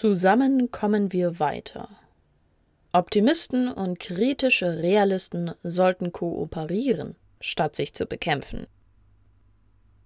Zusammen kommen wir weiter. Optimisten und kritische Realisten sollten kooperieren, statt sich zu bekämpfen.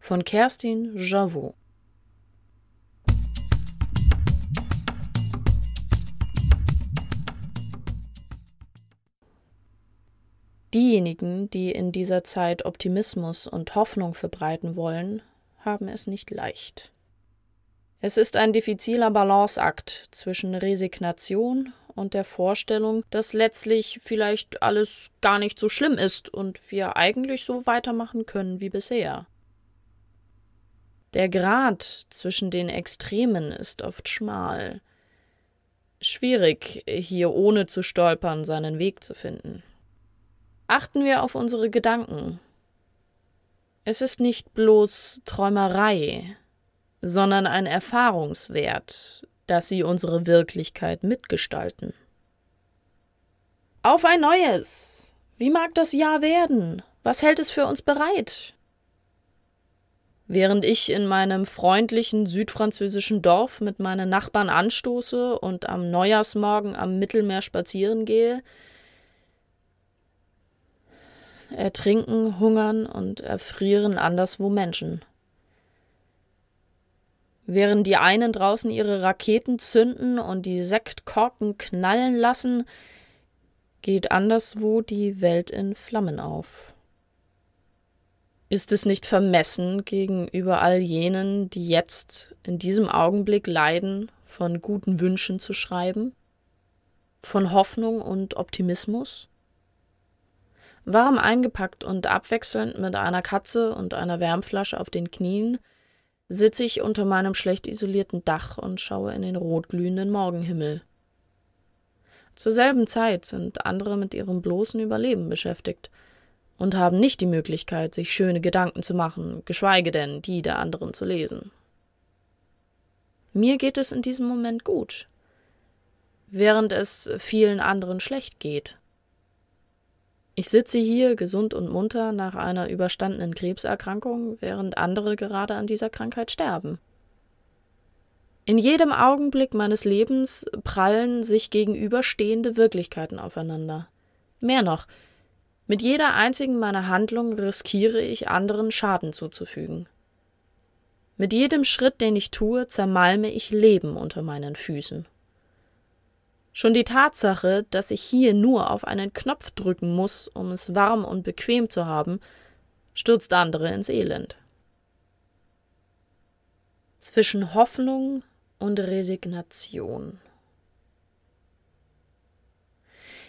Von Kerstin Javot Diejenigen, die in dieser Zeit Optimismus und Hoffnung verbreiten wollen, haben es nicht leicht. Es ist ein diffiziler Balanceakt zwischen Resignation und der Vorstellung, dass letztlich vielleicht alles gar nicht so schlimm ist und wir eigentlich so weitermachen können wie bisher. Der Grad zwischen den Extremen ist oft schmal. Schwierig, hier ohne zu stolpern seinen Weg zu finden. Achten wir auf unsere Gedanken. Es ist nicht bloß Träumerei, sondern ein Erfahrungswert, dass sie unsere Wirklichkeit mitgestalten. Auf ein neues! Wie mag das Jahr werden? Was hält es für uns bereit? Während ich in meinem freundlichen südfranzösischen Dorf mit meinen Nachbarn anstoße und am Neujahrsmorgen am Mittelmeer spazieren gehe, ertrinken, hungern und erfrieren anderswo Menschen. Während die einen draußen ihre Raketen zünden und die Sektkorken knallen lassen, geht anderswo die Welt in Flammen auf. Ist es nicht vermessen gegenüber all jenen, die jetzt in diesem Augenblick leiden, von guten Wünschen zu schreiben? Von Hoffnung und Optimismus? Warm eingepackt und abwechselnd mit einer Katze und einer Wärmflasche auf den Knien sitze ich unter meinem schlecht isolierten Dach und schaue in den rotglühenden Morgenhimmel. Zur selben Zeit sind andere mit ihrem bloßen Überleben beschäftigt und haben nicht die Möglichkeit, sich schöne Gedanken zu machen, geschweige denn die der anderen zu lesen. Mir geht es in diesem Moment gut, während es vielen anderen schlecht geht. Ich sitze hier gesund und munter nach einer überstandenen Krebserkrankung, während andere gerade an dieser Krankheit sterben. In jedem Augenblick meines Lebens prallen sich gegenüberstehende Wirklichkeiten aufeinander. Mehr noch, mit jeder einzigen meiner Handlungen riskiere ich anderen Schaden zuzufügen. Mit jedem Schritt, den ich tue, zermalme ich Leben unter meinen Füßen. Schon die Tatsache, dass ich hier nur auf einen Knopf drücken muss, um es warm und bequem zu haben, stürzt andere ins Elend. Zwischen Hoffnung und Resignation.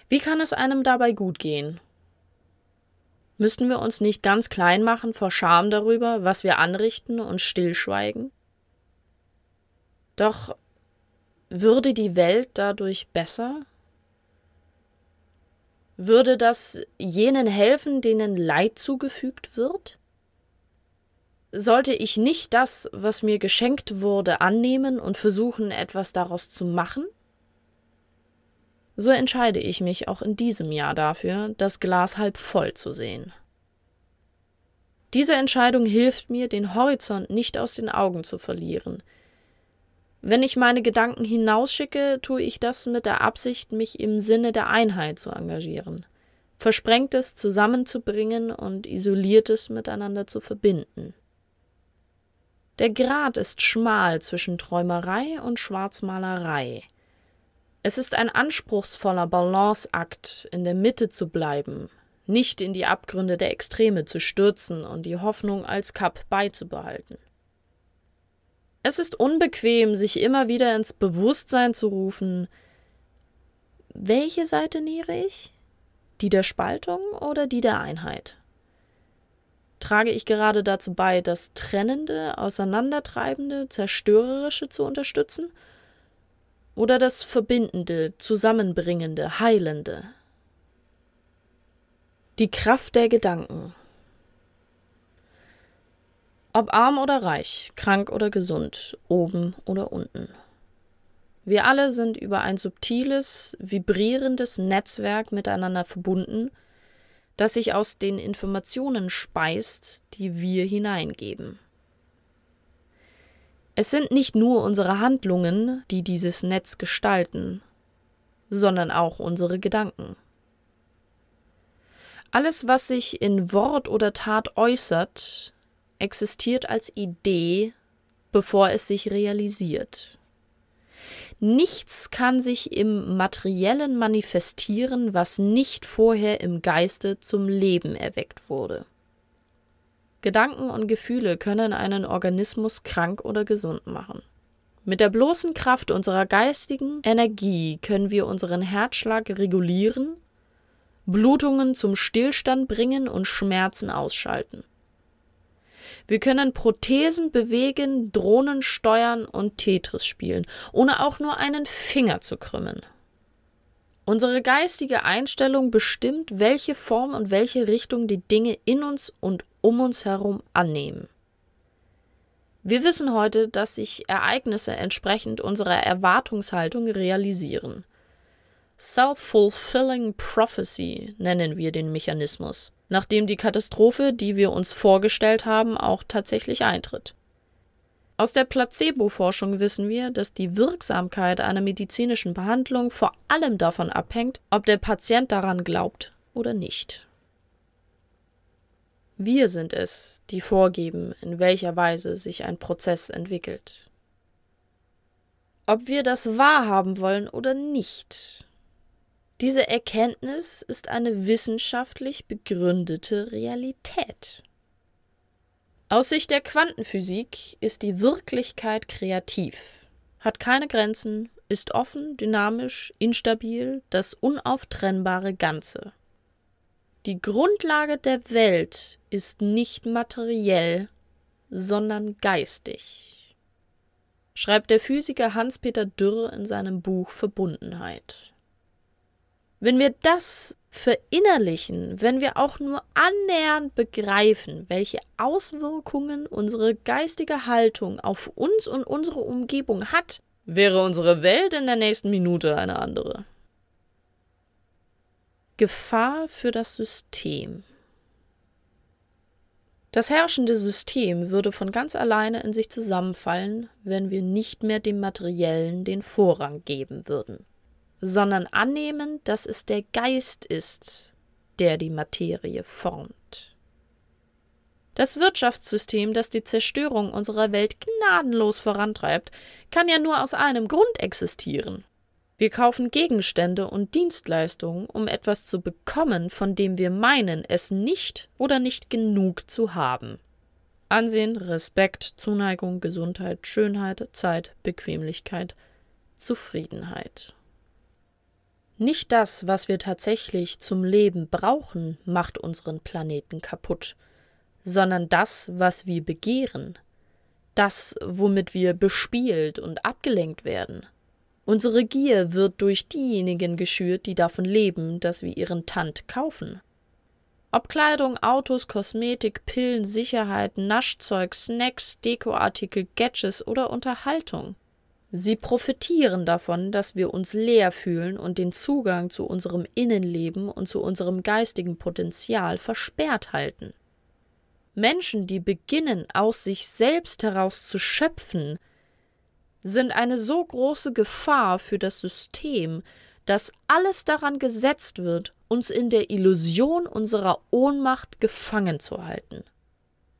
Wie kann es einem dabei gut gehen? Müssten wir uns nicht ganz klein machen vor Scham darüber, was wir anrichten und stillschweigen? Doch würde die Welt dadurch besser? Würde das jenen helfen, denen Leid zugefügt wird? Sollte ich nicht das, was mir geschenkt wurde, annehmen und versuchen, etwas daraus zu machen? So entscheide ich mich auch in diesem Jahr dafür, das Glas halb voll zu sehen. Diese Entscheidung hilft mir, den Horizont nicht aus den Augen zu verlieren, wenn ich meine Gedanken hinausschicke, tue ich das mit der Absicht, mich im Sinne der Einheit zu engagieren, Versprengtes zusammenzubringen und Isoliertes miteinander zu verbinden. Der Grat ist schmal zwischen Träumerei und Schwarzmalerei. Es ist ein anspruchsvoller Balanceakt, in der Mitte zu bleiben, nicht in die Abgründe der Extreme zu stürzen und die Hoffnung als Kap beizubehalten. Es ist unbequem, sich immer wieder ins Bewusstsein zu rufen, welche Seite nähere ich? Die der Spaltung oder die der Einheit? Trage ich gerade dazu bei, das Trennende, Auseinandertreibende, Zerstörerische zu unterstützen? Oder das Verbindende, Zusammenbringende, Heilende? Die Kraft der Gedanken. Ob arm oder reich, krank oder gesund, oben oder unten. Wir alle sind über ein subtiles, vibrierendes Netzwerk miteinander verbunden, das sich aus den Informationen speist, die wir hineingeben. Es sind nicht nur unsere Handlungen, die dieses Netz gestalten, sondern auch unsere Gedanken. Alles, was sich in Wort oder Tat äußert, existiert als Idee, bevor es sich realisiert. Nichts kann sich im Materiellen manifestieren, was nicht vorher im Geiste zum Leben erweckt wurde. Gedanken und Gefühle können einen Organismus krank oder gesund machen. Mit der bloßen Kraft unserer geistigen Energie können wir unseren Herzschlag regulieren, Blutungen zum Stillstand bringen und Schmerzen ausschalten. Wir können Prothesen bewegen, Drohnen steuern und Tetris spielen, ohne auch nur einen Finger zu krümmen. Unsere geistige Einstellung bestimmt, welche Form und welche Richtung die Dinge in uns und um uns herum annehmen. Wir wissen heute, dass sich Ereignisse entsprechend unserer Erwartungshaltung realisieren. Self-fulfilling prophecy nennen wir den Mechanismus, nachdem die Katastrophe, die wir uns vorgestellt haben, auch tatsächlich eintritt. Aus der Placebo-Forschung wissen wir, dass die Wirksamkeit einer medizinischen Behandlung vor allem davon abhängt, ob der Patient daran glaubt oder nicht. Wir sind es, die vorgeben, in welcher Weise sich ein Prozess entwickelt. Ob wir das wahrhaben wollen oder nicht. Diese Erkenntnis ist eine wissenschaftlich begründete Realität. Aus Sicht der Quantenphysik ist die Wirklichkeit kreativ, hat keine Grenzen, ist offen, dynamisch, instabil, das unauftrennbare Ganze. Die Grundlage der Welt ist nicht materiell, sondern geistig, schreibt der Physiker Hans-Peter Dürr in seinem Buch Verbundenheit. Wenn wir das verinnerlichen, wenn wir auch nur annähernd begreifen, welche Auswirkungen unsere geistige Haltung auf uns und unsere Umgebung hat, wäre unsere Welt in der nächsten Minute eine andere. Gefahr für das System. Das herrschende System würde von ganz alleine in sich zusammenfallen, wenn wir nicht mehr dem Materiellen den Vorrang geben würden, sondern annehmen, dass es der Geist ist, der die Materie formt. Das Wirtschaftssystem, das die Zerstörung unserer Welt gnadenlos vorantreibt, kann ja nur aus einem Grund existieren, wir kaufen Gegenstände und Dienstleistungen, um etwas zu bekommen, von dem wir meinen, es nicht oder nicht genug zu haben. Ansehen, Respekt, Zuneigung, Gesundheit, Schönheit, Zeit, Bequemlichkeit, Zufriedenheit. Nicht das, was wir tatsächlich zum Leben brauchen, macht unseren Planeten kaputt, sondern das, was wir begehren, das, womit wir bespielt und abgelenkt werden. Unsere Gier wird durch diejenigen geschürt, die davon leben, dass wir ihren Tand kaufen. Ob Kleidung, Autos, Kosmetik, Pillen, Sicherheit, Naschzeug, Snacks, Dekoartikel, Gadgets oder Unterhaltung. Sie profitieren davon, dass wir uns leer fühlen und den Zugang zu unserem Innenleben und zu unserem geistigen Potenzial versperrt halten. Menschen, die beginnen, aus sich selbst heraus zu schöpfen, sind eine so große Gefahr für das System, dass alles daran gesetzt wird, uns in der Illusion unserer Ohnmacht gefangen zu halten.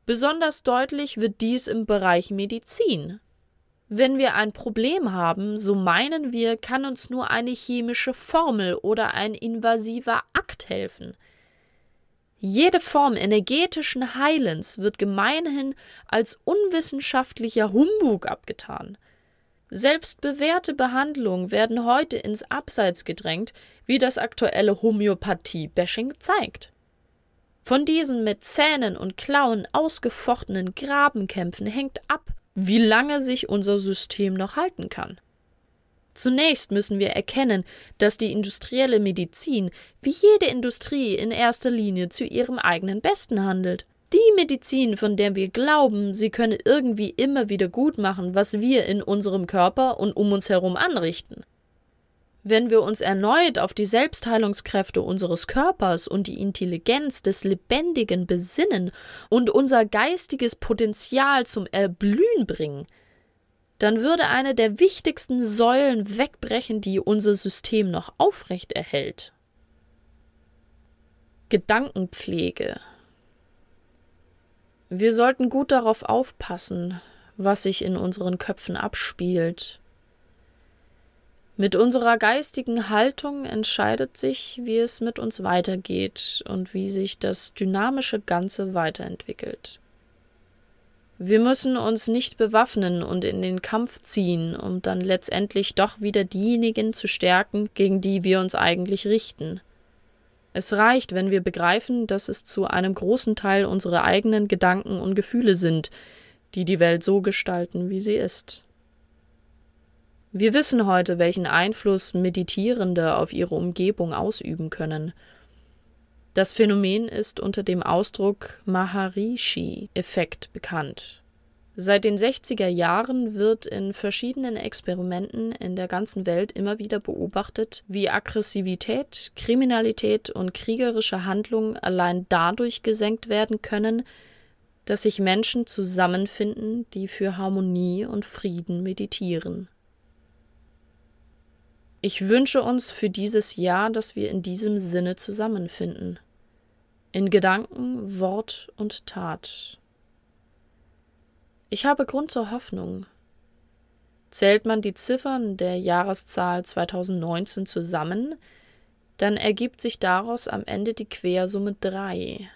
Besonders deutlich wird dies im Bereich Medizin. Wenn wir ein Problem haben, so meinen wir, kann uns nur eine chemische Formel oder ein invasiver Akt helfen. Jede Form energetischen Heilens wird gemeinhin als unwissenschaftlicher Humbug abgetan. Selbst bewährte Behandlungen werden heute ins Abseits gedrängt, wie das aktuelle Homöopathie-Bashing zeigt. Von diesen mit Zähnen und Klauen ausgefochtenen Grabenkämpfen hängt ab, wie lange sich unser System noch halten kann. Zunächst müssen wir erkennen, dass die industrielle Medizin wie jede Industrie in erster Linie zu ihrem eigenen Besten handelt. Die Medizin, von der wir glauben, sie könne irgendwie immer wieder gut machen, was wir in unserem Körper und um uns herum anrichten. Wenn wir uns erneut auf die Selbstheilungskräfte unseres Körpers und die Intelligenz des Lebendigen besinnen und unser geistiges Potenzial zum Erblühen bringen, dann würde eine der wichtigsten Säulen wegbrechen, die unser System noch aufrecht erhält. Gedankenpflege. Wir sollten gut darauf aufpassen, was sich in unseren Köpfen abspielt. Mit unserer geistigen Haltung entscheidet sich, wie es mit uns weitergeht und wie sich das dynamische Ganze weiterentwickelt. Wir müssen uns nicht bewaffnen und in den Kampf ziehen, um dann letztendlich doch wieder diejenigen zu stärken, gegen die wir uns eigentlich richten. Es reicht, wenn wir begreifen, dass es zu einem großen Teil unsere eigenen Gedanken und Gefühle sind, die die Welt so gestalten, wie sie ist. Wir wissen heute, welchen Einfluss Meditierende auf ihre Umgebung ausüben können – das Phänomen ist unter dem Ausdruck Maharishi-Effekt bekannt. Seit den 60er Jahren wird in verschiedenen Experimenten in der ganzen Welt immer wieder beobachtet, wie Aggressivität, Kriminalität und kriegerische Handlungen allein dadurch gesenkt werden können, dass sich Menschen zusammenfinden, die für Harmonie und Frieden meditieren. Ich wünsche uns für dieses Jahr, dass wir in diesem Sinne zusammenfinden in Gedanken, Wort und Tat. Ich habe Grund zur Hoffnung. Zählt man die Ziffern der Jahreszahl 2019 zusammen, dann ergibt sich daraus am Ende die Quersumme 3.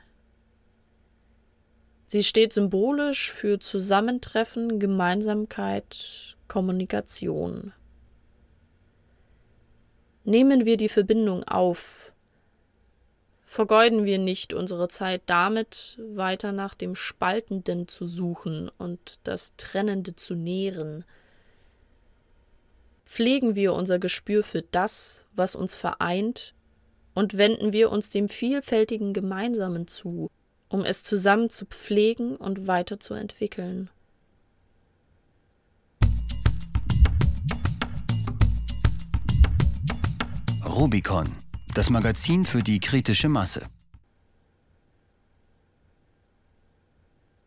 Sie steht symbolisch für Zusammentreffen, Gemeinsamkeit, Kommunikation. Nehmen wir die Verbindung auf, vergeuden wir nicht unsere Zeit damit, weiter nach dem Spaltenden zu suchen und das Trennende zu nähren. Pflegen wir unser Gespür für das, was uns vereint, und wenden wir uns dem vielfältigen Gemeinsamen zu, um es zusammen zu pflegen und weiterzuentwickeln. Rubicon das Magazin für die kritische Masse.